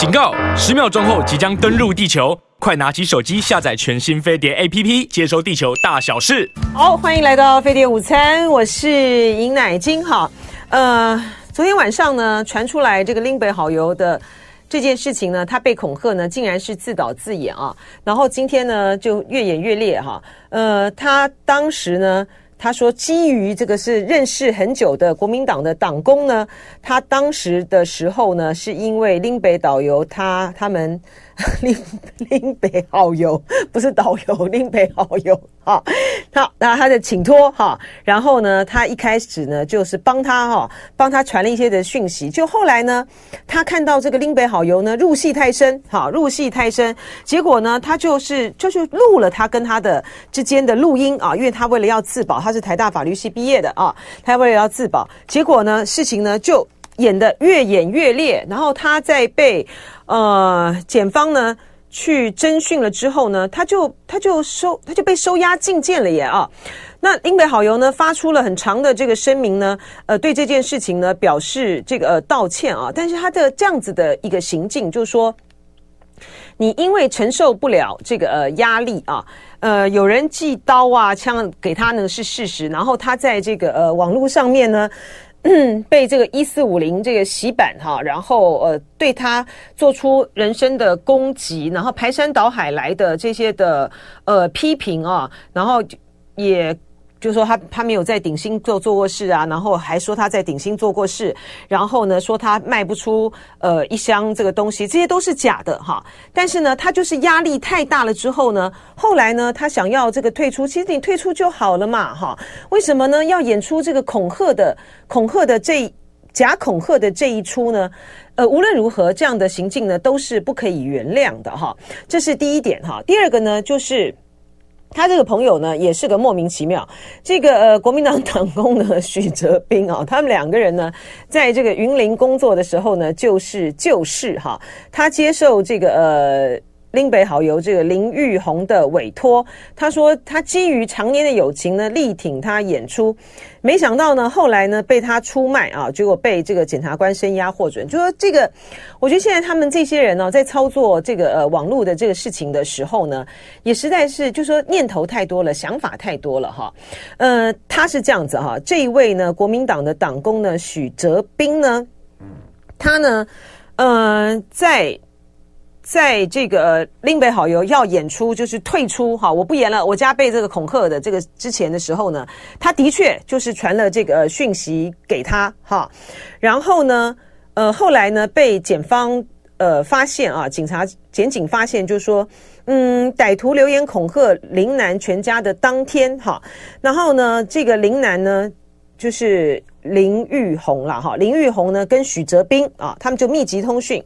警告！十秒钟后即将登陆地球，快拿起手机下载全新飞碟 APP，接收地球大小事。好，欢迎来到飞碟午餐，我是尹乃菁。哈，呃，昨天晚上呢，传出来这个林北好油的这件事情呢，他被恐吓呢，竟然是自导自演啊。然后今天呢，就越演越烈哈。呃，他当时呢。他说：“基于这个是认识很久的国民党的党工呢，他当时的时候呢，是因为林北导游他他们。” 林林北好油不是导游，林北好油哈，他那他的请托哈，然后呢，他一开始呢就是帮他哈，帮他传了一些的讯息，就后来呢，他看到这个林北好油呢入戏太深哈，入戏太深，结果呢，他就是就是录了他跟他的之间的录音啊，因为他为了要自保，他是台大法律系毕业的啊，他为了要自保，结果呢，事情呢就。演得越演越烈，然后他在被呃检方呢去侦讯了之后呢，他就他就收他就被收押禁见了耶啊！那英北好油呢发出了很长的这个声明呢，呃，对这件事情呢表示这个、道歉啊，但是他的这样子的一个行径，就是说你因为承受不了这个呃压力啊，呃，有人寄刀啊枪给他呢是事实，然后他在这个呃网络上面呢。嗯，被这个一四五零这个洗版哈，然后呃对他做出人身的攻击，然后排山倒海来的这些的呃批评啊，然后也。就是说他他没有在鼎新做做过事啊，然后还说他在鼎新做过事，然后呢说他卖不出呃一箱这个东西，这些都是假的哈。但是呢，他就是压力太大了之后呢，后来呢，他想要这个退出，其实你退出就好了嘛哈。为什么呢？要演出这个恐吓的恐吓的这假恐吓的这一出呢？呃，无论如何，这样的行径呢都是不可以原谅的哈。这是第一点哈。第二个呢就是。他这个朋友呢，也是个莫名其妙。这个呃，国民党党工呢，许哲斌啊，他们两个人呢，在这个云林工作的时候呢，就是就是哈，他接受这个呃。林北好油这个林玉红的委托，他说他基于常年的友情呢，力挺他演出。没想到呢，后来呢被他出卖啊，结果被这个检察官声押获准。就说这个，我觉得现在他们这些人呢、在操作这个呃网络的这个事情的时候呢，也实在是就说念头太多了，想法太多了哈。呃，他是这样子哈，这一位呢，国民党的党工呢，许哲斌呢，他呢，呃，在。在这个林北好友要演出，就是退出哈，我不演了，我家被这个恐吓的这个之前的时候呢，他的确就是传了这个讯息给他哈，然后呢，呃，后来呢被检方呃发现啊，警察检警发现就是说，嗯，歹徒留言恐吓林男全家的当天哈，然后呢，这个林男呢就是林玉红了哈，林玉红呢跟许哲斌啊，他们就密集通讯。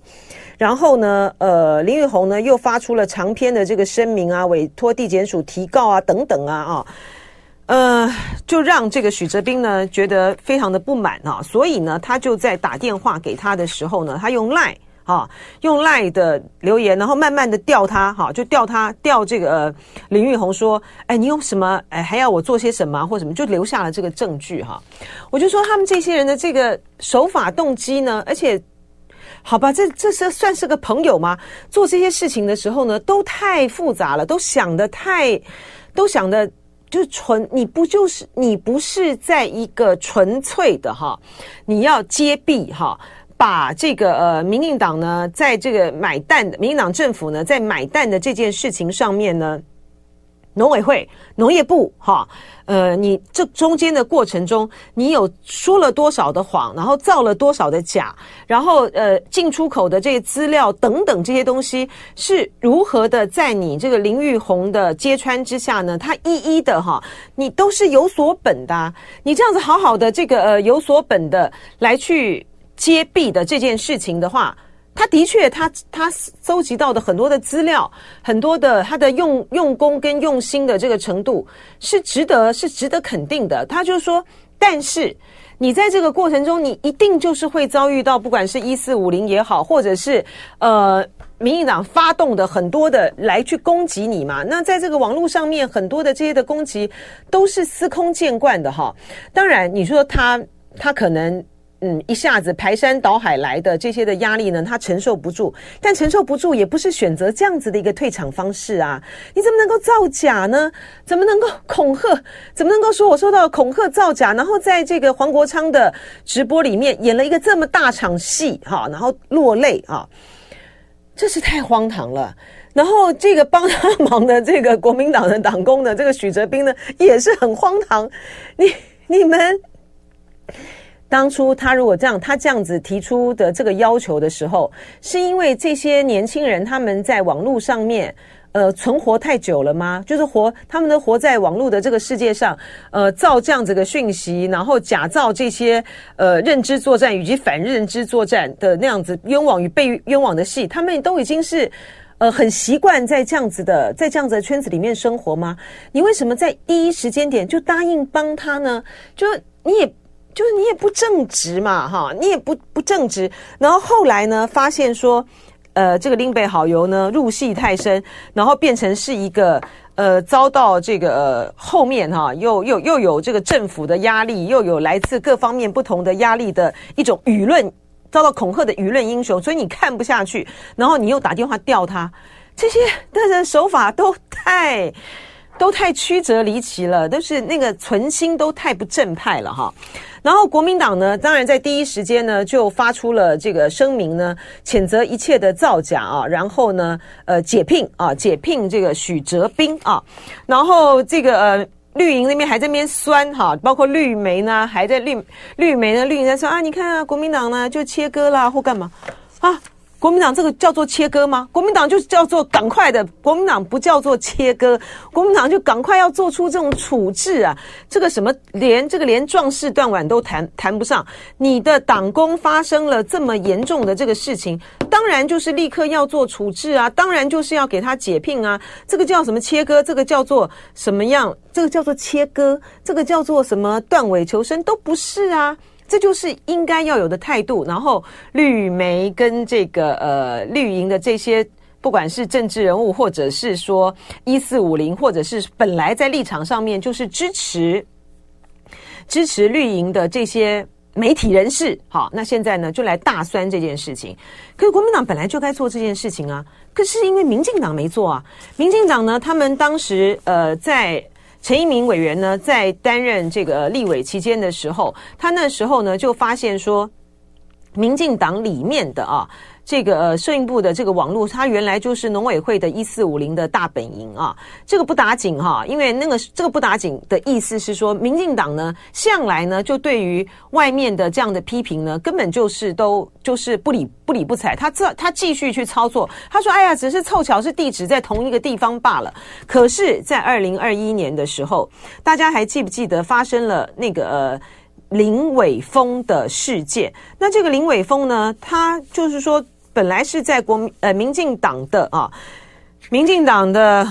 然后呢，呃，林玉红呢又发出了长篇的这个声明啊，委托地检署提告啊，等等啊，啊，呃，就让这个许哲斌呢觉得非常的不满啊，所以呢，他就在打电话给他的时候呢，他用赖啊，用赖的留言，然后慢慢的调他，哈、就调他调这个、林玉红说，哎，你有什么，哎，还要我做些什么或什么，就留下了这个证据哈、我就说他们这些人的这个手法动机呢，而且。好吧，这这是算是个朋友吗？做这些事情的时候呢，都太复杂了，都想得太，都想的就纯，你不就是你不是在一个纯粹的哈，你要揭弊哈，把这个呃，民进党呢，在这个买蛋，民进党政府呢，在买蛋的这件事情上面呢。农委会、农业部，哈，呃，你这中间的过程中，你有说了多少的谎，然后造了多少的假，然后呃，进出口的这些资料等等这些东西是如何的在你这个林玉红的揭穿之下呢？他一一的哈，你都是有所本的，你这样子好好的这个呃有所本的来去揭弊的这件事情的话。他的确，他他搜集到的很多的资料，很多的他的用用功跟用心的这个程度是值得是值得肯定的。他就说，但是你在这个过程中，你一定就是会遭遇到，不管是一四五零也好，或者是呃民进党发动的很多的来去攻击你嘛。那在这个网络上面，很多的这些的攻击都是司空见惯的哈。当然，你说他他可能。嗯，一下子排山倒海来的这些的压力呢，他承受不住。但承受不住也不是选择这样子的一个退场方式啊！你怎么能够造假呢？怎么能够恐吓？怎么能够说我受到恐吓造假？然后在这个黄国昌的直播里面演了一个这么大场戏，哈，然后落泪啊，这是太荒唐了。然后这个帮他忙的这个国民党的党工呢，这个许哲斌呢，也是很荒唐。你你们。当初他如果这样，他这样子提出的这个要求的时候，是因为这些年轻人他们在网络上面，呃，存活太久了吗？就是活，他们都活在网络的这个世界上，呃，造这样子的讯息，然后假造这些呃认知作战以及反认知作战的那样子冤枉与被冤枉的戏，他们都已经是呃很习惯在这样子的在这样子的圈子里面生活吗？你为什么在第一时间点就答应帮他呢？就你也。就是你也不正直嘛，哈，你也不不正直。然后后来呢，发现说，呃，这个林北好油呢入戏太深，然后变成是一个呃遭到这个、后面哈又又又有这个政府的压力，又有来自各方面不同的压力的一种舆论，遭到恐吓的舆论英雄，所以你看不下去，然后你又打电话调他，这些的人手法都太都太曲折离奇了，都是那个存心都太不正派了哈。然后国民党呢，当然在第一时间呢就发出了这个声明呢，谴责一切的造假啊，然后呢，呃，解聘啊，解聘这个许哲斌啊，然后这个呃绿营那边还在那边酸哈，包括绿媒呢还在绿绿媒呢绿营在说啊，你看啊，国民党呢就切割啦或干嘛啊。国民党这个叫做切割吗？国民党就是叫做赶快的，国民党不叫做切割，国民党就赶快要做出这种处置啊！这个什么连这个连壮士断腕都谈谈不上，你的党工发生了这么严重的这个事情，当然就是立刻要做处置啊，当然就是要给他解聘啊！这个叫什么切割？这个叫做什么样？这个叫做切割？这个叫做什么断尾求生？都不是啊！这就是应该要有的态度。然后绿媒跟这个呃绿营的这些，不管是政治人物，或者是说一四五零，或者是本来在立场上面就是支持支持绿营的这些媒体人士，好，那现在呢就来大酸这件事情。可是国民党本来就该做这件事情啊，可是因为民进党没做啊。民进党呢，他们当时呃在。陈一鸣委员呢，在担任这个立委期间的时候，他那时候呢就发现说，民进党里面的啊。这个呃，摄影部的这个网络，它原来就是农委会的一四五零的大本营啊。这个不打紧哈，因为那个这个不打紧的意思是说，民进党呢向来呢就对于外面的这样的批评呢，根本就是都就是不理不理不睬。他这他继续去操作，他说：“哎呀，只是凑巧是地址在同一个地方罢了。”可是，在二零二一年的时候，大家还记不记得发生了那个呃？林伟峰的事件，那这个林伟峰呢，他就是说，本来是在国民呃民进党的啊，民进党的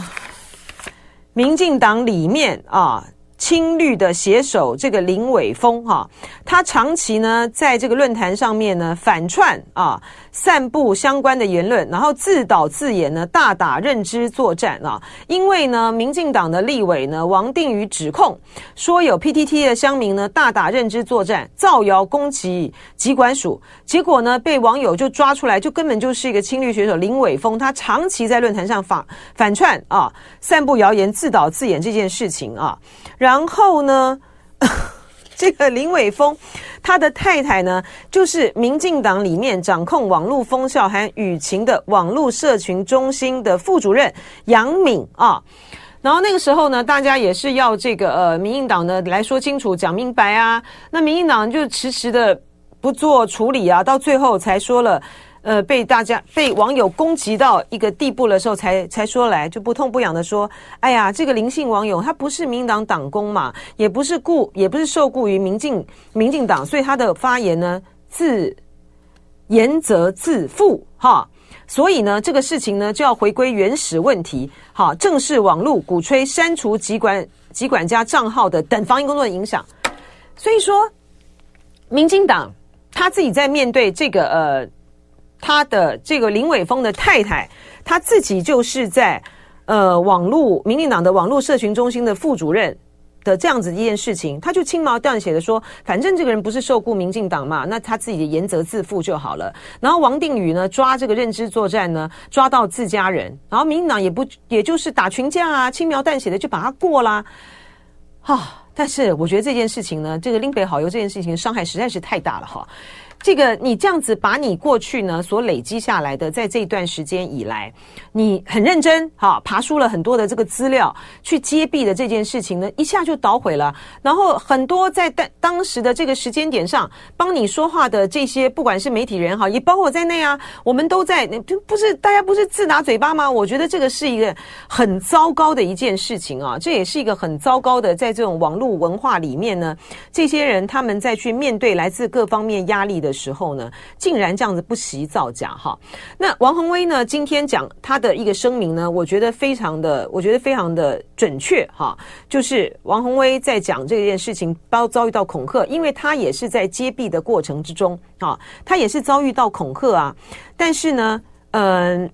民进党里面啊。青绿的写手这个林伟峰哈，他长期呢在这个论坛上面呢反串啊，散布相关的言论，然后自导自演呢大打认知作战啊。因为呢，民进党的立委呢王定宇指控说有 PTT 的乡民呢大打认知作战，造谣攻击疾管署，结果呢被网友就抓出来，就根本就是一个青绿写手林伟峰，他长期在论坛上反反串啊，散布谣言，自导自演这件事情啊，然。然后呢，这个林伟峰，他的太太呢，就是民进党里面掌控网络风向和舆情的网络社群中心的副主任杨敏啊。然后那个时候呢，大家也是要这个呃，民进党呢来说清楚、讲明白啊。那民进党就迟迟的不做处理啊，到最后才说了。呃，被大家被网友攻击到一个地步的时候才，才说来就不痛不痒的说，哎呀，这个林姓网友他不是民党党工嘛，也不是雇，也不是受雇于民进民进党，所以他的发言呢，自言则自负哈，所以呢，这个事情呢就要回归原始问题，哈，正视网络鼓吹删除疾管疾管家账号的等防疫工作的影响，所以说，民进党他自己在面对这个呃。他的这个林伟峰的太太，他自己就是在呃网络民进党的网络社群中心的副主任，的这样子一件事情，他就轻描淡写的说，反正这个人不是受雇民进党嘛，那他自己的严责自负就好了。然后王定宇呢，抓这个认知作战呢，抓到自家人，然后民进党也不也就是打群架啊，轻描淡写的就把他过啦。哈、啊，但是我觉得这件事情呢，这个林北好油这件事情伤害实在是太大了哈。这个你这样子把你过去呢所累积下来的，在这段时间以来，你很认真哈，爬书了很多的这个资料去揭弊的这件事情呢，一下就捣毁了。然后很多在当当时的这个时间点上帮你说话的这些，不管是媒体人哈，也包括我在内啊，我们都在，不是大家不是自打嘴巴吗？我觉得这个是一个很糟糕的一件事情啊，这也是一个很糟糕的，在这种网络文化里面呢，这些人他们在去面对来自各方面压力的时候呢，竟然这样子不惜造假哈。那王宏威呢，今天讲他的一个声明呢，我觉得非常的，我觉得非常的准确哈。就是王宏威在讲这件事情，遭遭遇到恐吓，因为他也是在揭弊的过程之中啊，他也是遭遇到恐吓啊。但是呢，嗯、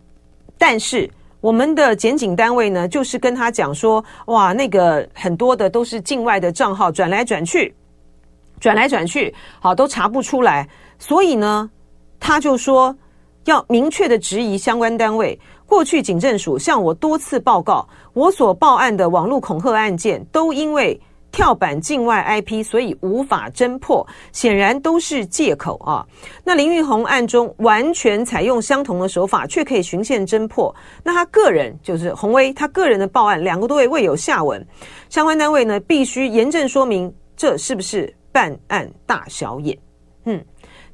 但是我们的检警单位呢，就是跟他讲说，哇，那个很多的都是境外的账号转来转去。转来转去，好，都查不出来，所以呢，他就说要明确的质疑相关单位。过去警政署向我多次报告，我所报案的网络恐吓案件都因为跳板境外 IP，所以无法侦破，显然都是借口啊。那林玉红案中完全采用相同的手法，却可以循线侦破。那他个人就是鸿薇，他个人的报案两个多月未有下文，相关单位呢必须严正说明，这是不是？办案大小眼，嗯，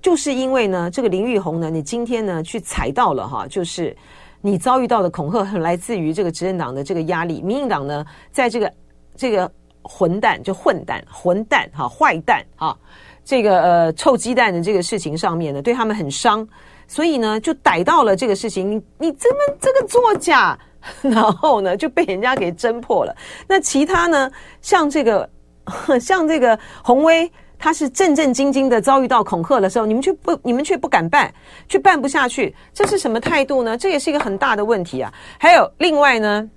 就是因为呢，这个林玉红呢，你今天呢去踩到了哈，就是你遭遇到的恐吓，很来自于这个执政党的这个压力。民进党呢，在这个这个混蛋就混蛋混蛋哈坏蛋哈，这个呃臭鸡蛋的这个事情上面呢，对他们很伤，所以呢就逮到了这个事情。你你这么这个作假，然后呢就被人家给侦破了。那其他呢，像这个。像这个鸿威，他是正正经经的遭遇到恐吓的时候，你们却不，你们却不敢办，却办不下去，这是什么态度呢？这也是一个很大的问题啊。还有另外呢，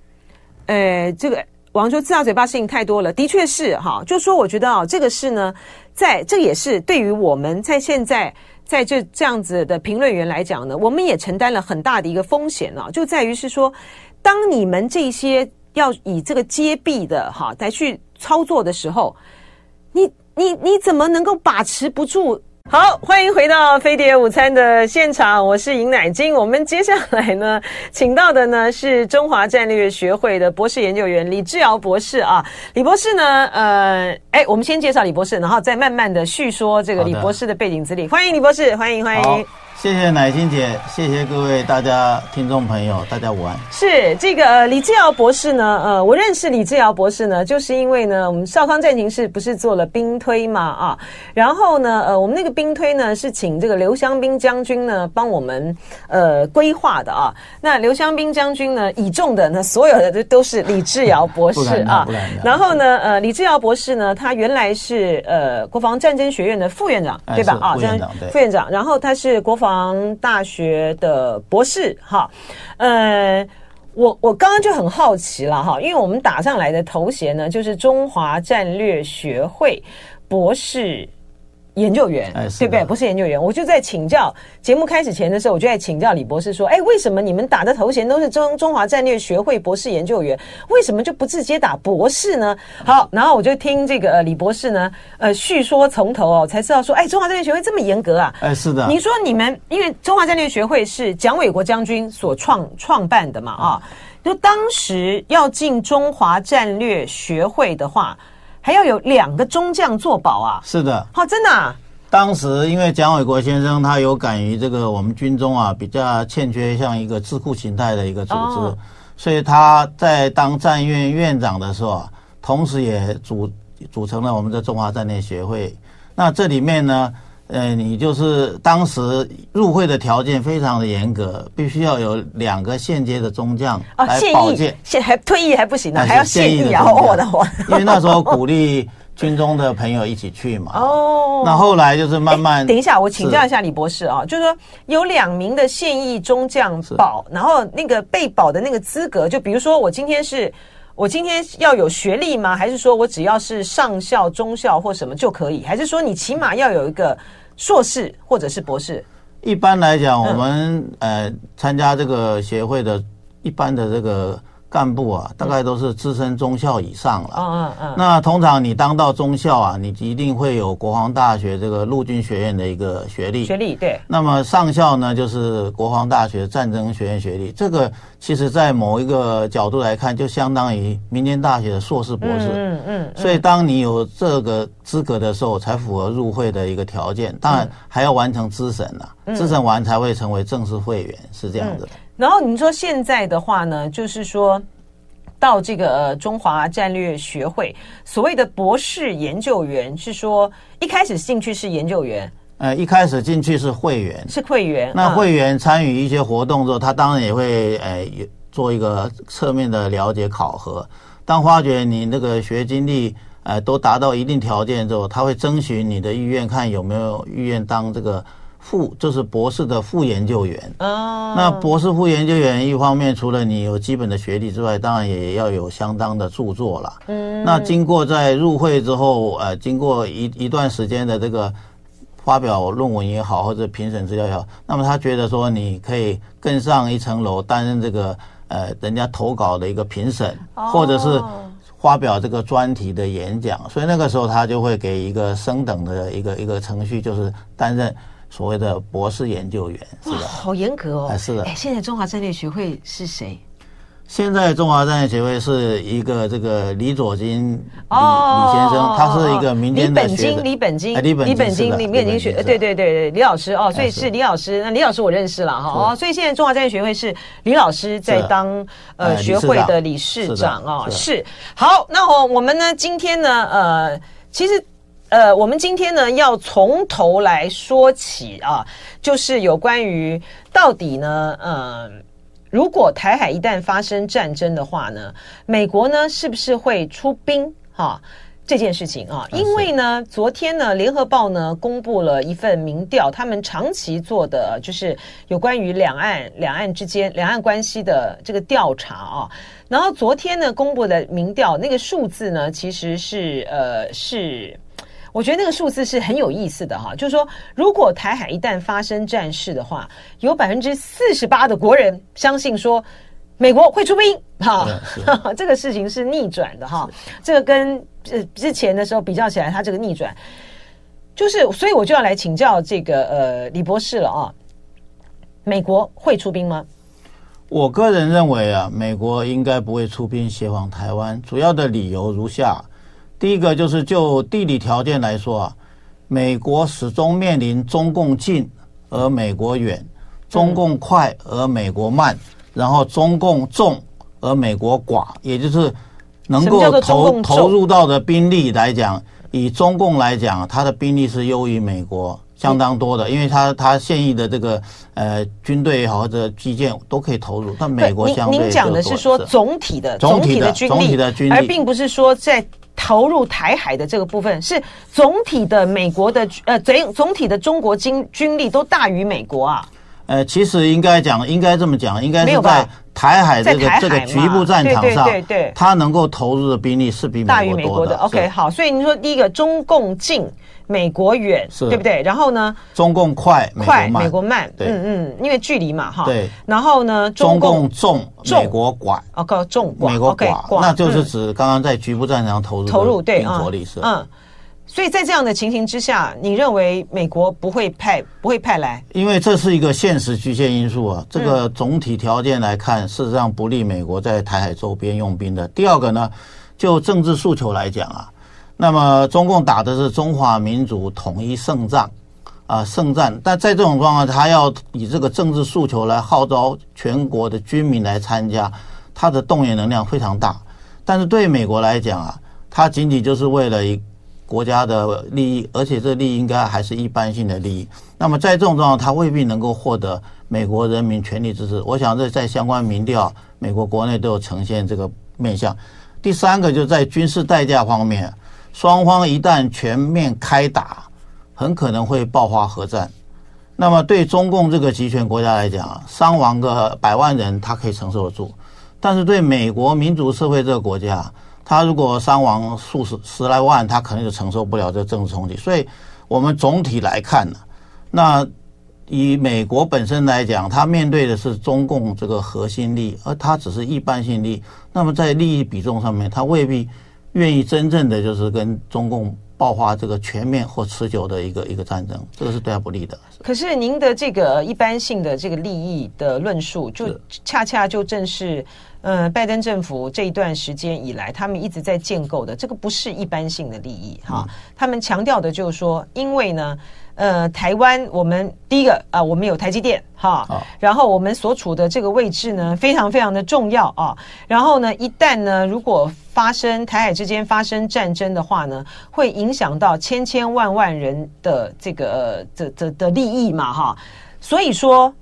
呃，这个王说自打嘴巴事情太多了，的确是哈，就说我觉得啊，这个事呢，在这也是对于我们在现在在这这样子的评论员来讲呢，我们也承担了很大的一个风险啊，就在于是说，当你们这些要以这个接臂的哈来去。操作的时候，你你你怎么能够把持不住？好，欢迎回到飞碟午餐的现场，我是尹乃金。我们接下来呢，请到的呢是中华战略学会的博士研究员李志尧博士啊。李博士呢，呃，哎，我们先介绍李博士，然后再慢慢的叙说这个李博士的背景资历。欢迎李博士，欢迎欢迎。谢谢乃心姐，谢谢各位大家听众朋友，大家午安。是这个呃，李志尧博士呢，呃，我认识李志尧博士呢，就是因为呢，我们少康战情室不是做了兵推嘛啊，然后呢，呃，我们那个兵推呢是请这个刘湘斌将军呢帮我们呃规划的啊。那刘湘斌将军呢倚重的呢，所有的都都是李志尧博士啊。然后呢，呃，李志尧博士呢，他原来是呃国防战争学院的副院长，对吧？啊，副院长对。副院长，然后他是国防。大学的博士，哈，呃，我我刚刚就很好奇了，哈，因为我们打上来的头衔呢，就是中华战略学会博士。研究员，对不对？不是研究员，我就在请教。节目开始前的时候，我就在请教李博士说：“哎，为什么你们打的头衔都是中中华战略学会博士研究员？为什么就不直接打博士呢？”好，然后我就听这个李博士呢，呃，叙说从头哦，才知道说：“哎，中华战略学会这么严格啊？”哎，是的。你说你们因为中华战略学会是蒋纬国将军所创创办的嘛？啊，就当时要进中华战略学会的话。还要有两个中将做保啊！是的，好、哦，真的啊。当时因为蒋纬国先生他有感于这个我们军中啊比较欠缺像一个智库形态的一个组织，哦、所以他在当战院院长的时候啊，同时也组组成了我们的中华战略学会。那这里面呢？呃，你就是当时入会的条件非常的严格，必须要有两个现阶的中将来保荐，现 还退役还不行呢，还要现役啊！我的话，因为那时候鼓励军中的朋友一起去嘛。哦，那后来就是慢慢。等一下，我请教一下李博士啊，就是说有两名的现役中将保，然后那个被保的那个资格，就比如说我今天是。我今天要有学历吗？还是说我只要是上校、中校或什么就可以？还是说你起码要有一个硕士或者是博士？一般来讲，我们、嗯、呃参加这个协会的一般的这个。干部啊，大概都是资深中校以上了。嗯嗯嗯。那通常你当到中校啊，你一定会有国防大学这个陆军学院的一个学历。学历对。那么上校呢，就是国防大学战争学院学历。这个其实在某一个角度来看，就相当于民间大学的硕士博士。嗯嗯。所以当你有这个资格的时候，才符合入会的一个条件。当然还要完成资审了，资审完才会成为正式会员，是这样子。然后你说现在的话呢，就是说到这个呃中华战略学会所谓的博士研究员，是说一开始进去是研究员，呃，一开始进去是会员，是会员。那会员参与一些活动之后，他当然也会呃做一个侧面的了解考核。当发觉你那个学经历呃都达到一定条件之后，他会征询你的意愿，看有没有意愿当这个。副就是博士的副研究员哦。那博士副研究员一方面除了你有基本的学历之外，当然也要有相当的著作了。嗯。那经过在入会之后，呃，经过一一段时间的这个发表论文也好，或者评审资料也好，那么他觉得说你可以更上一层楼，担任这个呃人家投稿的一个评审，或者是发表这个专题的演讲。所以那个时候他就会给一个升等的一个一个程序，就是担任。所谓的博士研究员是的，好严格哦。是的。哎，现在中华战略学会是谁？现在中华战略学会是一个这个李左金李李先生，他是一个民间的。李本金，李本金，李本金，李本金学，对对对对，李老师哦，所以是李老师。那李老师我认识了哈哦，所以现在中华战略学会是李老师在当呃学会的理事长哦。是。好，那我我们呢今天呢呃其实。呃，我们今天呢要从头来说起啊，就是有关于到底呢，呃，如果台海一旦发生战争的话呢，美国呢是不是会出兵哈、啊、这件事情啊？因为呢，昨天呢，联合报呢公布了一份民调，他们长期做的就是有关于两岸两岸之间两岸关系的这个调查啊。然后昨天呢公布的民调那个数字呢，其实是呃是。我觉得那个数字是很有意思的哈，就是说，如果台海一旦发生战事的话，有百分之四十八的国人相信说美国会出兵哈，这个事情是逆转的哈，这个跟呃之前的时候比较起来，它这个逆转就是，所以我就要来请教这个呃李博士了啊，美国会出兵吗？我个人认为啊，美国应该不会出兵协防台湾，主要的理由如下。第一个就是就地理条件来说啊，美国始终面临中共近而美国远，中共快而美国慢，然后中共重而美国寡，也就是能够投投入到的兵力来讲，以中共来讲，它的兵力是优于美国相当多的，因为他他现役的这个呃军队也好或者基建都可以投入，但美国相对。您讲的是说总体的总体的总体的军力，而并不是说在。投入台海的这个部分是总体的美国的呃总总体的中国军军力都大于美国啊。呃，其实应该讲，应该这么讲，应该是在台海这个这个局部战场上，对对对，他能够投入的兵力是比美国多的。大于美国的。OK，好，所以你说第一个中共近。美国远，对不对？然后呢？中共快，快，美国慢。嗯嗯，因为距离嘛，哈。对。然后呢？中共重，美国寡。OK，重寡。美国寡，那就是指刚刚在局部战场投入投入对国力是。嗯。所以在这样的情形之下，你认为美国不会派不会派来？因为这是一个现实局限因素啊。这个总体条件来看，事实上不利美国在台海周边用兵的。第二个呢，就政治诉求来讲啊。那么中共打的是中华民族统一胜仗，啊胜战，但在这种状况，他要以这个政治诉求来号召全国的军民来参加，他的动员能量非常大。但是对美国来讲啊，他仅仅就是为了一国家的利益，而且这利益应该还是一般性的利益。那么在这种状况，他未必能够获得美国人民全力支持。我想这在相关民调，美国国内都有呈现这个面向。第三个就在军事代价方面。双方一旦全面开打，很可能会爆发核战。那么对中共这个集权国家来讲，伤亡个百万人他可以承受得住，但是对美国民主社会这个国家，他如果伤亡数十十来万，他可能就承受不了这政治冲击。所以，我们总体来看呢，那以美国本身来讲，他面对的是中共这个核心利益，而他只是一般性利益。那么在利益比重上面，他未必愿意真正的就是跟中共。爆发这个全面或持久的一个一个战争，这个是对他不利的。可是您的这个一般性的这个利益的论述，就恰恰就正是，呃，拜登政府这一段时间以来，他们一直在建构的，这个不是一般性的利益哈。他们强调的就是说，因为呢。呃，台湾我们第一个啊，我们有台积电哈，然后我们所处的这个位置呢，非常非常的重要啊。然后呢，一旦呢，如果发生台海之间发生战争的话呢，会影响到千千万万人的这个呃这这的利益嘛哈。所以说，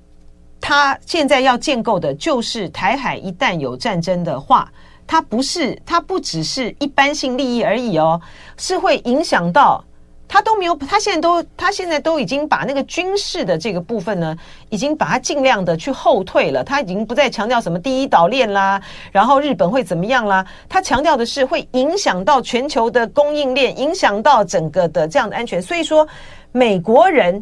他现在要建构的就是台海一旦有战争的话，它不是它不只是一般性利益而已哦，是会影响到。他都没有，他现在都，他现在都已经把那个军事的这个部分呢，已经把它尽量的去后退了。他已经不再强调什么第一岛链啦，然后日本会怎么样啦。他强调的是会影响到全球的供应链，影响到整个的这样的安全。所以说，美国人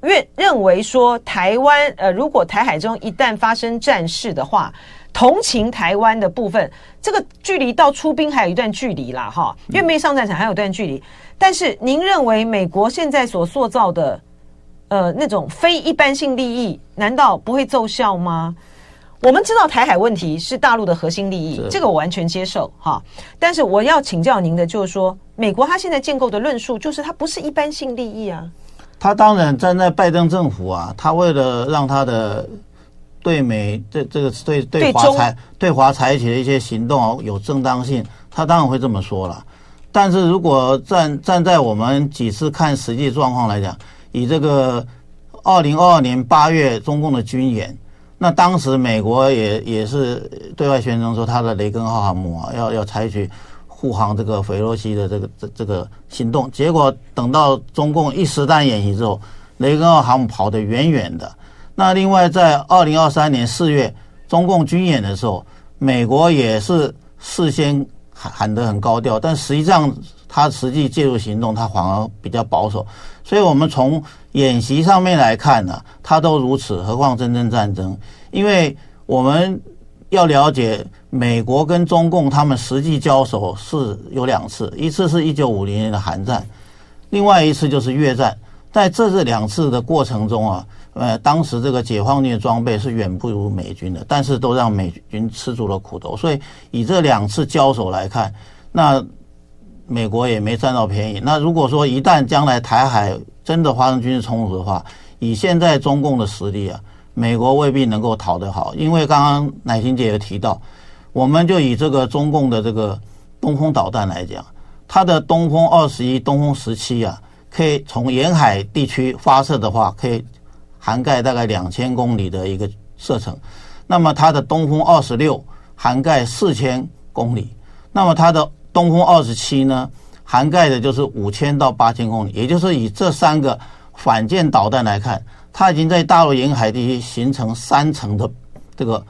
认认为说，台湾呃，如果台海中一旦发生战事的话，同情台湾的部分，这个距离到出兵还有一段距离啦，哈，因为没上战场还有一段距离。但是，您认为美国现在所塑造的，呃，那种非一般性利益，难道不会奏效吗？我们知道台海问题是大陆的核心利益，这个我完全接受哈。但是我要请教您的就是说，美国它现在建构的论述就是它不是一般性利益啊。他当然站在拜登政府啊，他为了让他的对美这这个对对华采对华采取的一些行动有正当性，他当然会这么说了。但是如果站站在我们几次看实际状况来讲，以这个二零二二年八月中共的军演，那当时美国也也是对外宣称说，他的雷根号航母啊要要采取护航这个斐洛西的这个这这个行动，结果等到中共一实弹演习之后，雷根号航母跑得远远的。那另外在二零二三年四月中共军演的时候，美国也是事先。喊喊得很高调，但实际上他实际介入行动，他反而比较保守。所以，我们从演习上面来看呢，他都如此，何况真正战争？因为我们要了解，美国跟中共他们实际交手是有两次，一次是一九五零年的韩战，另外一次就是越战。在这这两次的过程中啊。呃，当时这个解放军的装备是远不如美军的，但是都让美军吃足了苦头。所以以这两次交手来看，那美国也没占到便宜。那如果说一旦将来台海真的发生军事冲突的话，以现在中共的实力啊，美国未必能够讨得好。因为刚刚乃馨姐也提到，我们就以这个中共的这个东风导弹来讲，它的东风二十一、东风十七啊，可以从沿海地区发射的话，可以。涵盖大概两千公里的一个射程，那么它的东风二十六涵盖四千公里，那么它的东风二十七呢，涵盖的就是五千到八千公里，也就是以这三个反舰导弹来看，它已经在大陆沿海地区形成三层的这个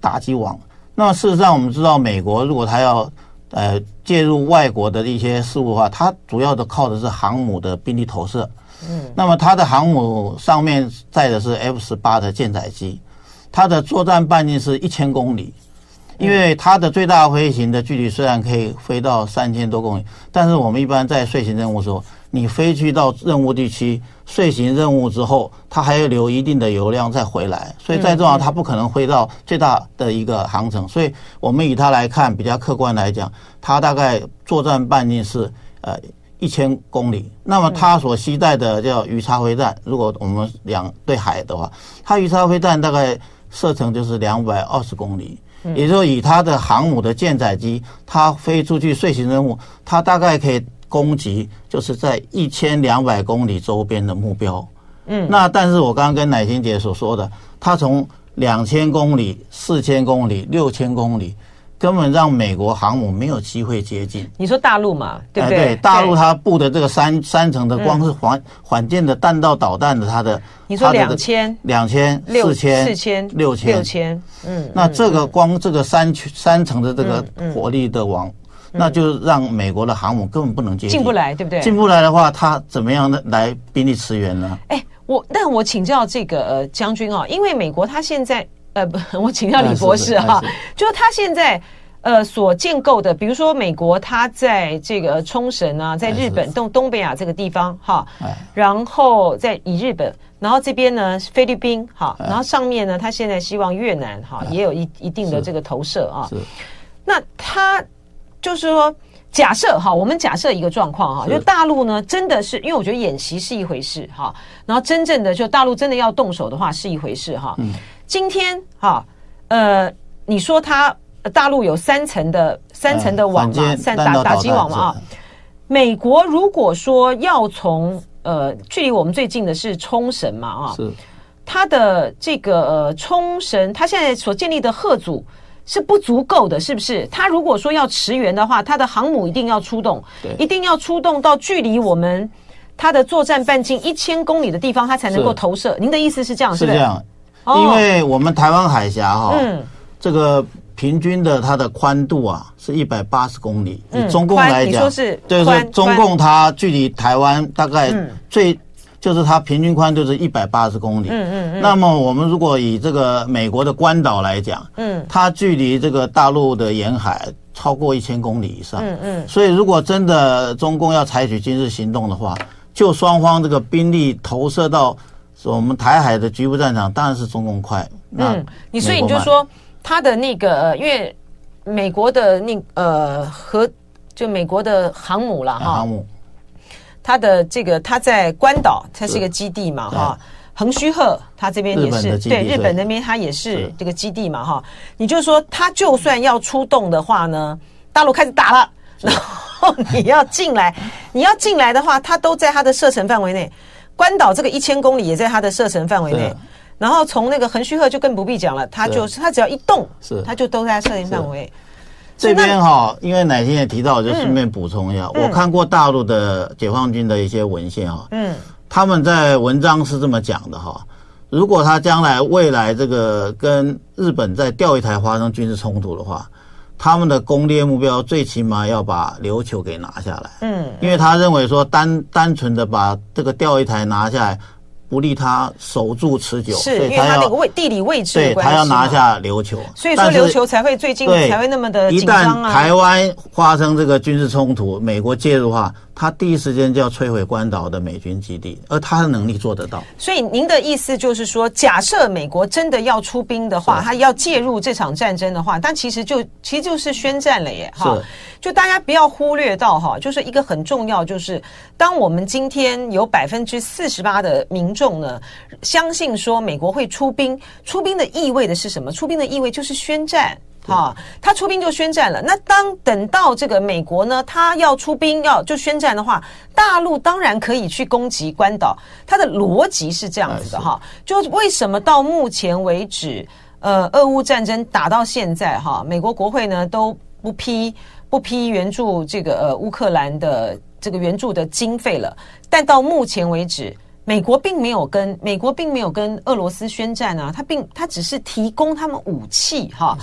打击网。那么事实上，我们知道，美国如果它要呃介入外国的一些事务的话，它主要的靠的是航母的兵力投射。嗯，那么它的航母上面载的是 F 十八的舰载机，它的作战半径是一千公里，因为它的最大飞行的距离虽然可以飞到三千多公里，但是我们一般在遂行任务的时候，你飞去到任务地区遂行任务之后，它还要留一定的油量再回来，所以再重要它不可能飞到最大的一个航程，所以我们以它来看，比较客观来讲，它大概作战半径是呃。一千公里，那么它所携带的叫鱼叉飞弹，如果我们两对海的话，它鱼叉飞弹大概射程就是两百二十公里，也就是说以它的航母的舰载机，它飞出去遂行任务，它大概可以攻击就是在一千两百公里周边的目标。嗯，那但是我刚刚跟乃欣姐所说的，它从两千公里、四千公里、六千公里。根本让美国航母没有机会接近。你说大陆嘛，对不对？哎、对，大陆它布的这个三三层的，光是缓缓舰的弹道导弹的，它的你说两千、两千、四千、四千、六千、六千，嗯，那这个光这个三三层的这个火力的网。那就让美国的航母根本不能接近，进不来，对不对？进不来的话，他怎么样的来兵力驰援呢？哎，我但我请教这个呃将军啊，因为美国他现在呃不，我请教李博士哈，就是。他现在呃所建构的，比如说美国他在这个冲绳啊，在日本东东北亚这个地方哈，然后在以日本，然后这边呢菲律宾哈，然后上面呢他现在希望越南哈也有一一定的这个投射啊，那他。就是说，假设哈，我们假设一个状况哈，就大陆呢，真的是因为我觉得演习是一回事哈，然后真正的就大陆真的要动手的话是一回事哈。嗯。今天哈，呃，你说他大陆有三层的三层的网嘛，三打打击网嘛啊。美国如果说要从呃，距离我们最近的是冲绳嘛啊，是。他的这个呃冲绳，他现在所建立的吓阻。是不足够的，是不是？他如果说要驰援的话，他的航母一定要出动，一定要出动到距离我们他的作战半径一千公里的地方，他才能够投射。您的意思是这样，是这样？因为我们台湾海峡哈，嗯，这个平均的它的宽度啊是一百八十公里，以中共来讲，是，就是中共它距离台湾大概最。就是它平均宽度是一百八十公里。嗯嗯嗯。那么我们如果以这个美国的关岛来讲，嗯，它距离这个大陆的沿海超过一千公里以上。嗯嗯。所以如果真的中共要采取军事行动的话，就双方这个兵力投射到我们台海的局部战场，当然是中共快。嗯，你所以你就说他的那个，因为美国的那呃和就美国的航母了哈。航母。他的这个他在关岛，它是一个基地嘛，哈。横须贺，他这边也是对日本那边，他也是这个基地嘛，哈。你就说，他就算要出动的话呢，大陆开始打了，然后你要进来，你要进来的话，他都在他的射程范围内。关岛这个一千公里也在他的射程范围内，然后从那个横须贺就更不必讲了，他就是他只要一动，是他就都在射程范围。这边哈，因为乃菁也提到，我就顺便补充一下。嗯、我看过大陆的解放军的一些文献哈，嗯，他们在文章是这么讲的哈。如果他将来未来这个跟日本在钓鱼台发生军事冲突的话，他们的攻略目标最起码要把琉球给拿下来。嗯，因为他认为说单单纯的把这个钓鱼台拿下来。不利他守住持久，是因为他那个位地理位置，对，他要拿下琉球，所以说琉球才会最近才会那么的紧张啊。一旦台湾发生这个军事冲突，美国介入的话。他第一时间就要摧毁关岛的美军基地，而他的能力做得到。所以您的意思就是说，假设美国真的要出兵的话，他要介入这场战争的话，但其实就其实就是宣战了耶，哈。就大家不要忽略到哈，就是一个很重要，就是当我们今天有百分之四十八的民众呢，相信说美国会出兵，出兵的意味的是什么？出兵的意味就是宣战。好，他出兵就宣战了。那当等到这个美国呢，他要出兵要就宣战的话，大陆当然可以去攻击关岛。他的逻辑是这样子的哈，就为什么到目前为止，呃，俄乌战争打到现在哈，美国国会呢都不批不批援助这个呃乌克兰的这个援助的经费了。但到目前为止，美国并没有跟美国并没有跟俄罗斯宣战啊，他并他只是提供他们武器哈。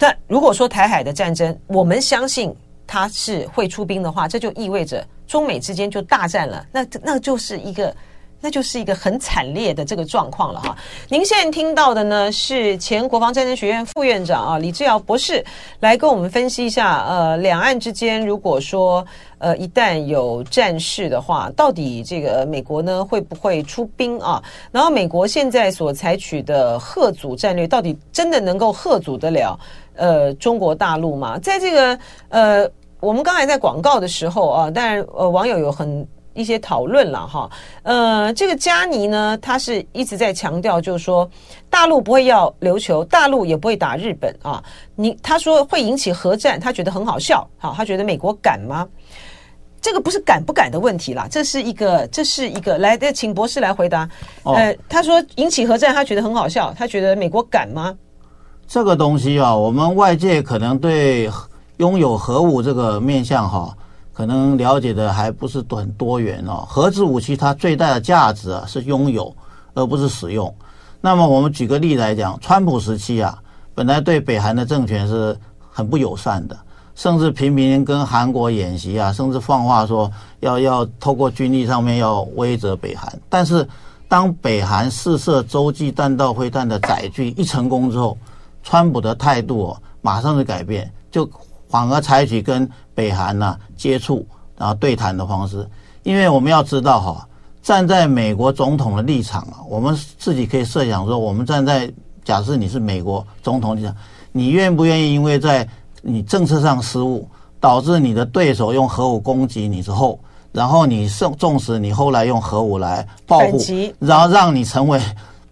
那如果说台海的战争，我们相信他是会出兵的话，这就意味着中美之间就大战了。那那就是一个，那就是一个很惨烈的这个状况了哈。您现在听到的呢，是前国防战争学院副院长啊李志尧博士来跟我们分析一下，呃，两岸之间如果说呃一旦有战事的话，到底这个美国呢会不会出兵啊？然后美国现在所采取的吓阻战略，到底真的能够吓阻得了？呃，中国大陆吗，在这个呃，我们刚才在广告的时候啊，当然呃，网友有很一些讨论了哈。呃，这个加尼呢，他是一直在强调，就是说大陆不会要琉球，大陆也不会打日本啊。你他说会引起核战，他觉得很好笑，好，他觉得美国敢吗？这个不是敢不敢的问题啦，这是一个，这是一个，来，请博士来回答。呃，他说引起核战，他觉得很好笑，他觉得美国敢吗？这个东西啊，我们外界可能对拥有核武这个面向哈，可能了解的还不是很多元哦。核子武器它最大的价值啊是拥有，而不是使用。那么我们举个例来讲，川普时期啊，本来对北韩的政权是很不友善的，甚至频频跟韩国演习啊，甚至放话说要要透过军力上面要威责北韩。但是当北韩试射洲际弹道飞弹的载具一成功之后，川普的态度马上就改变，就反而采取跟北韩呐接触，然后对谈的方式。因为我们要知道哈。站在美国总统的立场啊，我们自己可以设想说，我们站在假设你是美国总统立场，你愿不愿意因为在你政策上失误，导致你的对手用核武攻击你之后，然后你纵纵使你后来用核武来报复，然后让你成为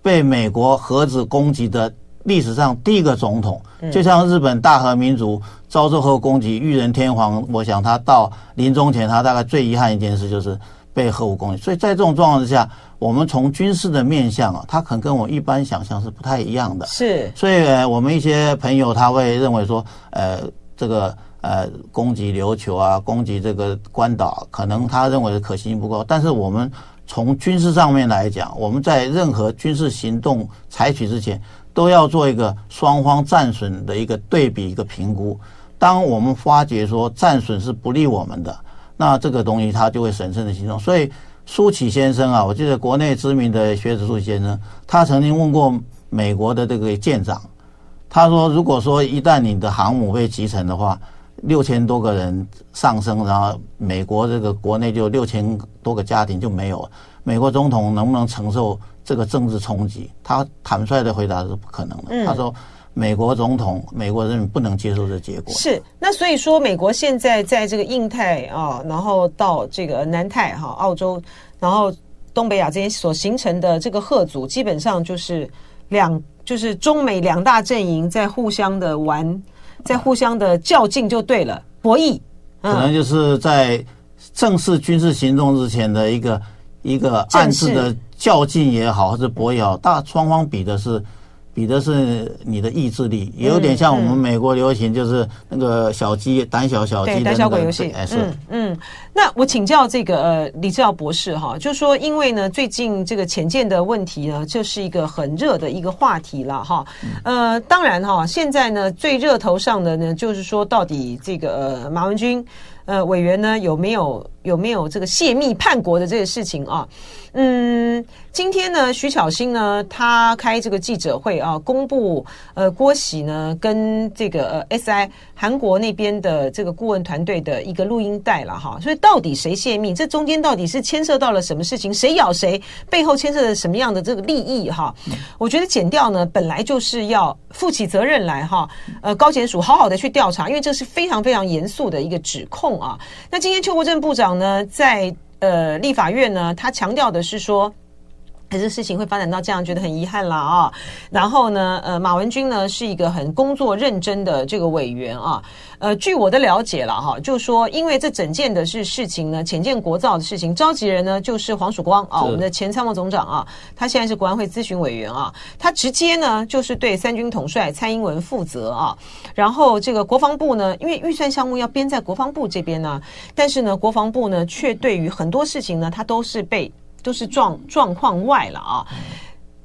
被美国核子攻击的历史上第一个总统，就像日本大和民族遭受核攻击，裕仁天皇，我想他到临终前，他大概最遗憾一件事就是。被核武攻击，所以在这种状况之下，我们从军事的面向啊，他可能跟我一般想象是不太一样的。是，所以呃，我们一些朋友他会认为说，呃，这个呃攻击琉球啊，攻击这个关岛，可能他认为的可行性不够。但是我们从军事上面来讲，我们在任何军事行动采取之前，都要做一个双方战损的一个对比，一个评估。当我们发觉说战损是不利我们的。那这个东西他就会审慎的行动，所以苏启先生啊，我记得国内知名的学者苏启先生，他曾经问过美国的这个舰长，他说，如果说一旦你的航母被击沉的话，六千多个人丧生，然后美国这个国内就六千多个家庭就没有了，美国总统能不能承受这个政治冲击？他坦率的回答是不可能的，他说。美国总统，美国人民不能接受这结果。是，那所以说，美国现在在这个印太啊，然后到这个南太哈、澳洲，然后东北亚这些所形成的这个贺组，基本上就是两，就是中美两大阵营在互相的玩，在互相的较劲就对了，博弈。可能就是在正式军事行动之前的一个一个暗示的较劲也好，还是博也好，大双方比的是。比的是你的意志力，也有点像我们美国流行，就是那个小鸡胆小小鸡胆小鬼游戏。哎，是，嗯嗯。那我请教这个呃李志耀博士哈，就是说因为呢最近这个潜舰的问题呢，就是一个很热的一个话题了哈。呃，当然哈，现在呢最热头上的呢，就是说到底这个呃马文君。呃，委员呢有没有有没有这个泄密叛国的这个事情啊？嗯，今天呢，徐巧芯呢，他开这个记者会啊，公布呃郭喜呢跟这个呃 SI 韩国那边的这个顾问团队的一个录音带了哈。所以到底谁泄密？这中间到底是牵涉到了什么事情？谁咬谁？背后牵涉了什么样的这个利益哈？我觉得剪掉呢本来就是要负起责任来哈。呃，高检署好好的去调查，因为这是非常非常严肃的一个指控。啊，那今天邱国正部长呢，在呃立法院呢，他强调的是说。可是事情会发展到这样，觉得很遗憾了啊。然后呢，呃，马文君呢是一个很工作认真的这个委员啊。呃，据我的了解了哈，就说因为这整件的是事情呢，浅见国造的事情，召集人呢就是黄曙光啊，我们的前参谋总长啊，他现在是国安会咨询委员啊，他直接呢就是对三军统帅蔡英文负责啊。然后这个国防部呢，因为预算项目要编在国防部这边呢，但是呢，国防部呢却对于很多事情呢，他都是被。都是状状况外了啊，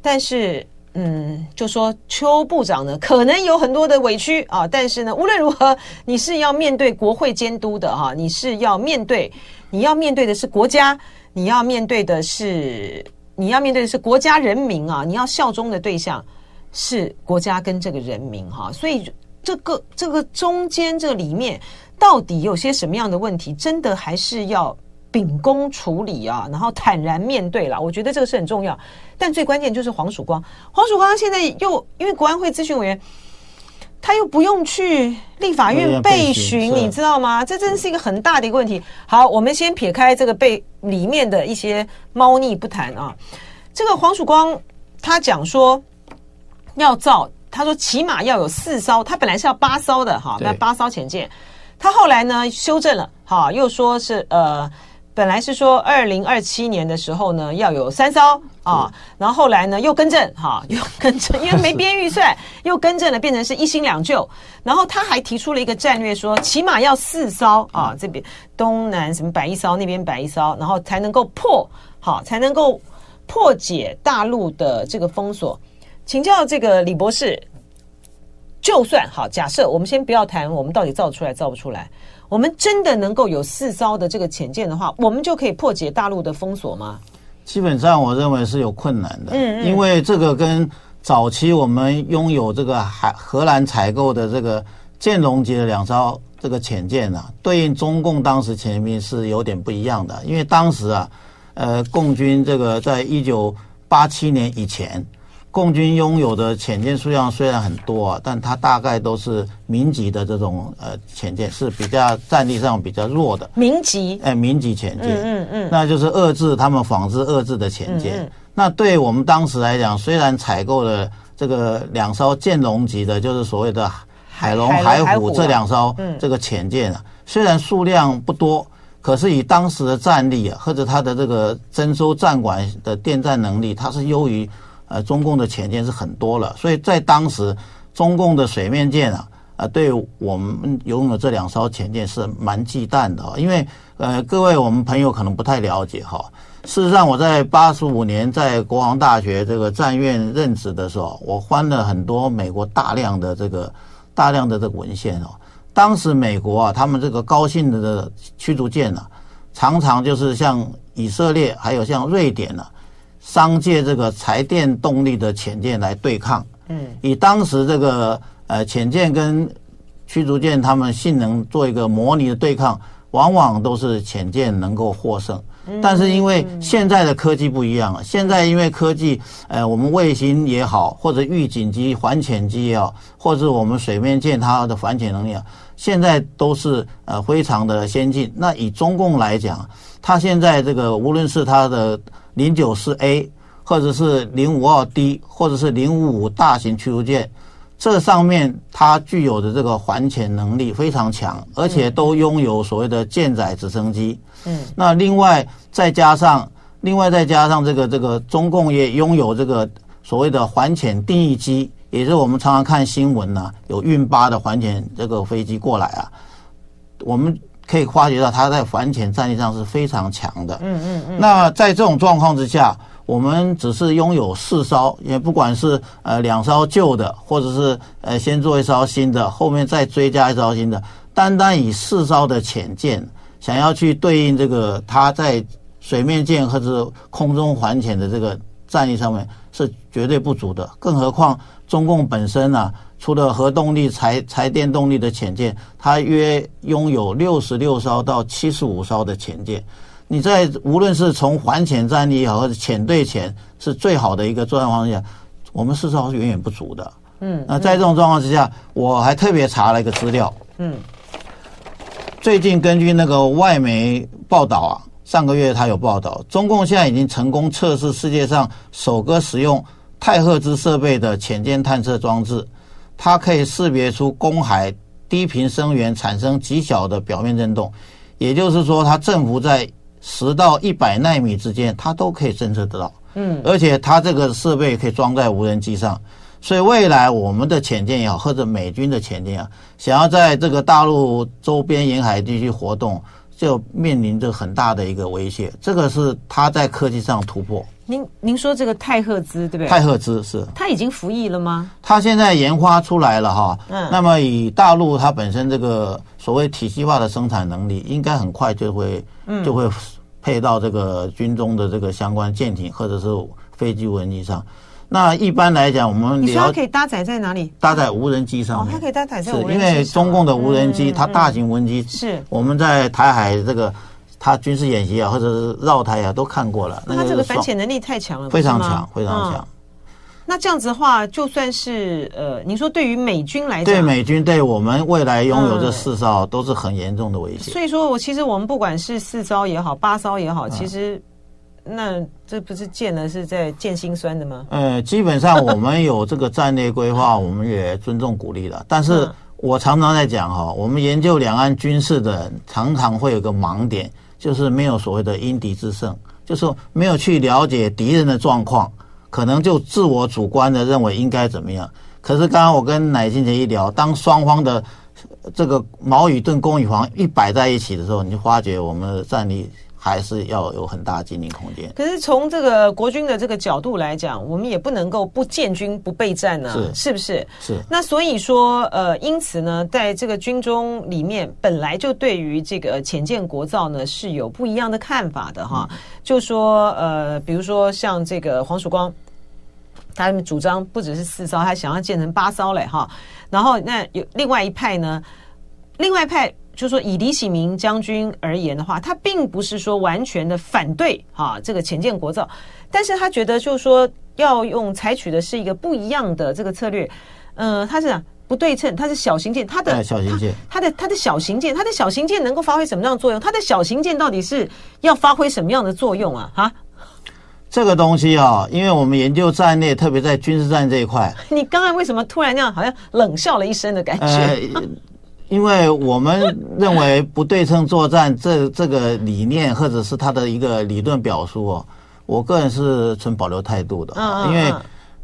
但是嗯，就说邱部长呢，可能有很多的委屈啊，但是呢，无论如何，你是要面对国会监督的哈，你是要面对，你要面对的是国家，你要面对的是，你要面对的是国家人民啊，你要效忠的对象是国家跟这个人民哈，所以这个这个中间这里面到底有些什么样的问题，真的还是要。秉公处理啊，然后坦然面对了，我觉得这个是很重要。但最关键就是黄曙光，黄曙光他现在又因为国安会咨询委员，他又不用去立法院备询，你知道吗？这真是一个很大的一个问题。好，我们先撇开这个被里面的一些猫腻不谈啊。这个黄曙光他讲说要造，他说起码要有四艘，他本来是要八艘的哈，那八艘潜舰，他后来呢修正了，哈，又说是呃。本来是说二零二七年的时候呢，要有三艘啊，然后后来呢又更正哈，又更正，因为没编预算，又更正了，变成是一新两旧。然后他还提出了一个战略，说起码要四艘啊，这边东南什么摆一艘，那边摆一艘，然后才能够破好，才能够破解大陆的这个封锁。请教这个李博士，就算好，假设我们先不要谈我们到底造出来造不出来，我们真的能够有四艘的这个潜舰的话，我们就可以破解大陆的封锁吗？基本上，我认为是有困难的，嗯嗯，因为这个跟早期我们拥有这个海荷兰采购的这个剑龙级的两艘这个潜舰啊，对应中共当时潜兵是有点不一样的，因为当时啊，呃，共军这个在一九八七年以前。共军拥有的潜舰数量虽然很多啊，但它大概都是民级的这种呃潜舰，是比较战力上比较弱的。民级？哎，民级潜舰。嗯嗯嗯。那就是遏制他们仿制遏制的潜舰。嗯嗯。那对我们当时来讲，虽然采购了这个两艘剑龙级的，就是所谓的海龙、海虎这两艘这个潜舰啊，虽然数量不多，可是以当时的战力啊，或者它的这个征收战管的电站能力，它是优于。呃，中共的潜舰是很多了，所以在当时，中共的水面舰啊，啊，对我们拥有这两艘潜舰是蛮忌惮的。因为呃，各位我们朋友可能不太了解哈。事实上，我在八十五年在国防大学这个战院任职的时候，我翻了很多美国大量的这个大量的这个文献哦。当时美国啊，他们这个高性能的驱逐舰啊，常常就是像以色列还有像瑞典啊。商界这个柴电动力的潜舰来对抗，嗯，以当时这个呃潜舰跟驱逐舰他们性能做一个模拟的对抗，往往都是潜舰能够获胜。但是因为现在的科技不一样了，现在因为科技，呃，我们卫星也好，或者预警机、反潜机也好，或者我们水面舰它的反潜能力啊，现在都是呃非常的先进。那以中共来讲，它现在这个无论是它的零九四 A，或者是零五二 D，或者是零五五大型驱逐舰，这上面它具有的这个反潜能力非常强，而且都拥有所谓的舰载直升机。嗯，那另外再加上，另外再加上这个这个中共也拥有这个所谓的反潜定义机，也就是我们常常看新闻呢，有运八的反潜这个飞机过来啊，我们。可以发觉到，它在反潜战力上是非常强的。嗯嗯嗯。那在这种状况之下，我们只是拥有四艘，也不管是呃两艘旧的，或者是呃先做一艘新的，后面再追加一艘新的，单单以四艘的潜舰，想要去对应这个它在水面舰或者空中反潜的这个战力上面，是绝对不足的。更何况中共本身呢、啊？除了核动力、柴柴电动力的潜舰，它约拥有六十六艘到七十五艘的潜舰。你在无论是从反潜战力也好，或者潜对潜是最好的一个作战方向，我们四艘是远远不足的。嗯，那在这种状况之下，我还特别查了一个资料。嗯，最近根据那个外媒报道啊，上个月他有报道，中共现在已经成功测试世界上首个使用太赫兹设备的潜舰探测装置。它可以识别出公海低频声源产生极小的表面震动，也就是说，它振幅在十到一百纳米之间，它都可以侦测得到。嗯，而且它这个设备可以装在无人机上，所以未来我们的潜舰也好，或者美军的潜舰啊，想要在这个大陆周边沿海地区活动，就面临着很大的一个威胁。这个是它在科技上突破。您您说这个太赫兹对不对？太赫兹是。它已经服役了吗？它现在研发出来了哈。嗯。那么以大陆它本身这个所谓体系化的生产能力，应该很快就会就会配到这个军中的这个相关舰艇或者是飞机无人机上。那一般来讲，我们你说它可以搭载在哪里？搭载无人机上面。哦，它可以搭载在无人机上。是因为中共的无人机，它大型无人机是我们在台海这个。他军事演习啊，或者是绕台啊，都看过了。那他这个反潜能力太强了，非常强，非常强。那这样子的话，就算是呃，你说对于美军来讲，对美军，对我们未来拥有这四艘都是很严重的威胁。所以说我其实我们不管是四艘也好，八艘也好，其实那这不是见了是在见心酸的吗？呃，基本上我们有这个战略规划，我们也尊重鼓励了。但是我常常在讲哈，我们研究两岸军事的人常常会有个盲点。就是没有所谓的因敌制胜，就是没有去了解敌人的状况，可能就自我主观的认为应该怎么样。可是刚刚我跟乃金姐一聊，当双方的这个矛与盾、攻与防一摆在一起的时候，你就发觉我们的战力。还是要有很大经营空间。可是从这个国军的这个角度来讲，我们也不能够不建军不备战呢，是，是不是？是。那所以说，呃，因此呢，在这个军中里面，本来就对于这个潜舰国造呢是有不一样的看法的哈。嗯、就说，呃，比如说像这个黄曙光，他们主张不只是四艘，他想要建成八艘嘞哈。然后那有另外一派呢，另外一派。就是说，以李喜明将军而言的话，他并不是说完全的反对哈这个潜舰国造，但是他觉得就是说要用采取的是一个不一样的这个策略，呃，他是讲不对称，它是小型舰，它的小型舰，它的它的小型舰，它的小型舰能够发挥什么样的作用？它的小型舰到底是要发挥什么样的作用啊？哈，这个东西啊，因为我们研究战略，特别在军事战这一块，你刚才为什么突然那样好像冷笑了一声的感觉？呃因为我们认为不对称作战这这个理念，或者是他的一个理论表述哦，我个人是存保留态度的。因为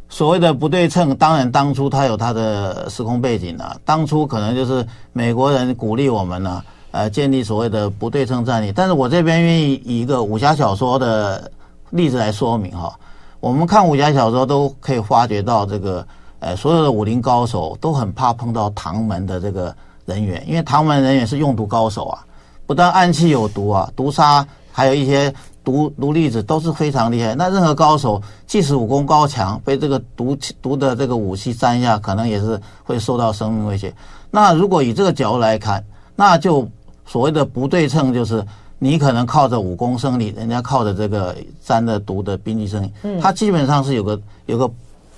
所谓的不对称，当然当初它有它的时空背景了。当初可能就是美国人鼓励我们呢，呃，建立所谓的不对称战力。但是我这边愿意以一个武侠小说的例子来说明哈。我们看武侠小说都可以发觉到这个，呃，所有的武林高手都很怕碰到唐门的这个。人员，因为唐门人员是用毒高手啊，不但暗器有毒啊，毒杀还有一些毒毒粒子都是非常厉害。那任何高手，即使武功高强，被这个毒毒的这个武器沾一下，可能也是会受到生命威胁。那如果以这个角度来看，那就所谓的不对称，就是你可能靠着武功胜利，人家靠着这个沾了毒的兵器胜利，它基本上是有个有个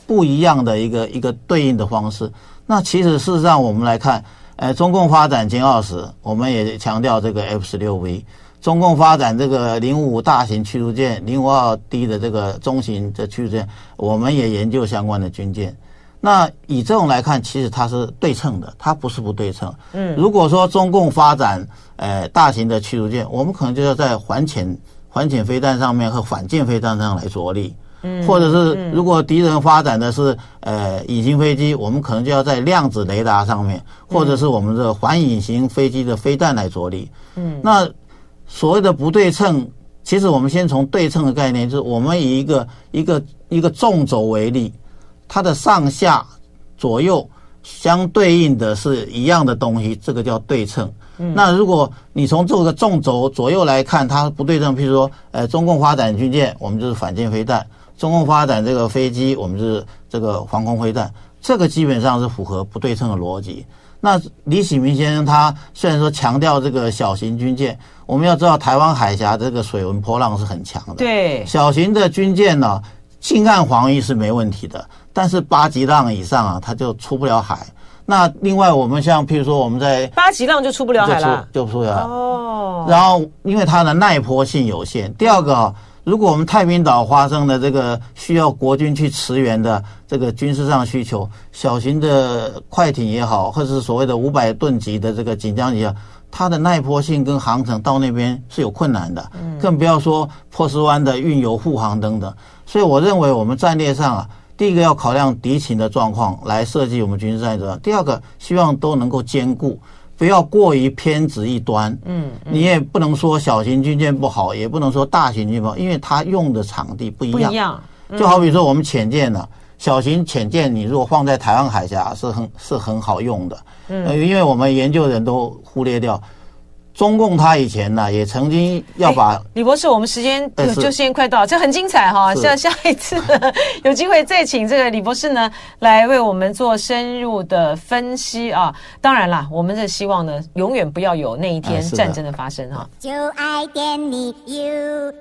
不一样的一个一个对应的方式。那其实事实上我们来看。呃，中共发展歼二十，我们也强调这个 F 十六 V。中共发展这个零五五大型驱逐舰、零五二 D 的这个中型的驱逐舰，我们也研究相关的军舰。那以这种来看，其实它是对称的，它不是不对称。嗯，如果说中共发展呃大型的驱逐舰，我们可能就要在反潜反潜飞弹上面和反舰飞弹上来着力。或者是如果敌人发展的是呃隐形飞机，我们可能就要在量子雷达上面，或者是我们的环隐形飞机的飞弹来着力。嗯，那所谓的不对称，其实我们先从对称的概念，就是我们以一个一个一个纵轴为例，它的上下左右相对应的是一样的东西，这个叫对称。嗯，那如果你从这个纵轴左右来看，它不对称，譬如说，呃，中共发展军舰，我们就是反舰飞弹。中共发展这个飞机，我们是这个防空飞弹，这个基本上是符合不对称的逻辑。那李喜明先生他虽然说强调这个小型军舰，我们要知道台湾海峡这个水文波浪是很强的。对，小型的军舰呢，近岸防御是没问题的，但是八级浪以上啊，它就出不了海。那另外我们像譬如说我们在八级浪就出不了海了，就出不了海。哦。然后因为它的耐波性有限，第二个。如果我们太平岛发生的这个需要国军去驰援的这个军事上需求，小型的快艇也好，或者是所谓的五百吨级的这个锦江级啊，它的耐波性跟航程到那边是有困难的，更不要说波斯湾的运油护航等等。所以我认为我们战略上啊，第一个要考量敌情的状况来设计我们军事战略，第二个希望都能够兼顾。不要过于偏执一端，嗯，你也不能说小型军舰不好，也不能说大型军舰不好，因为它用的场地不一样。不一样，就好比说我们潜舰呢，小型潜舰你如果放在台湾海峡是很是很好用的，嗯，因为我们研究人都忽略掉。中共他以前呢，也曾经要把李博士，我们时间就时间快到，这很精彩哈。下下一次 有机会再请这个李博士呢，来为我们做深入的分析啊。当然啦，我们是希望呢，永远不要有那一天战争的发生哈。就爱点你 UFO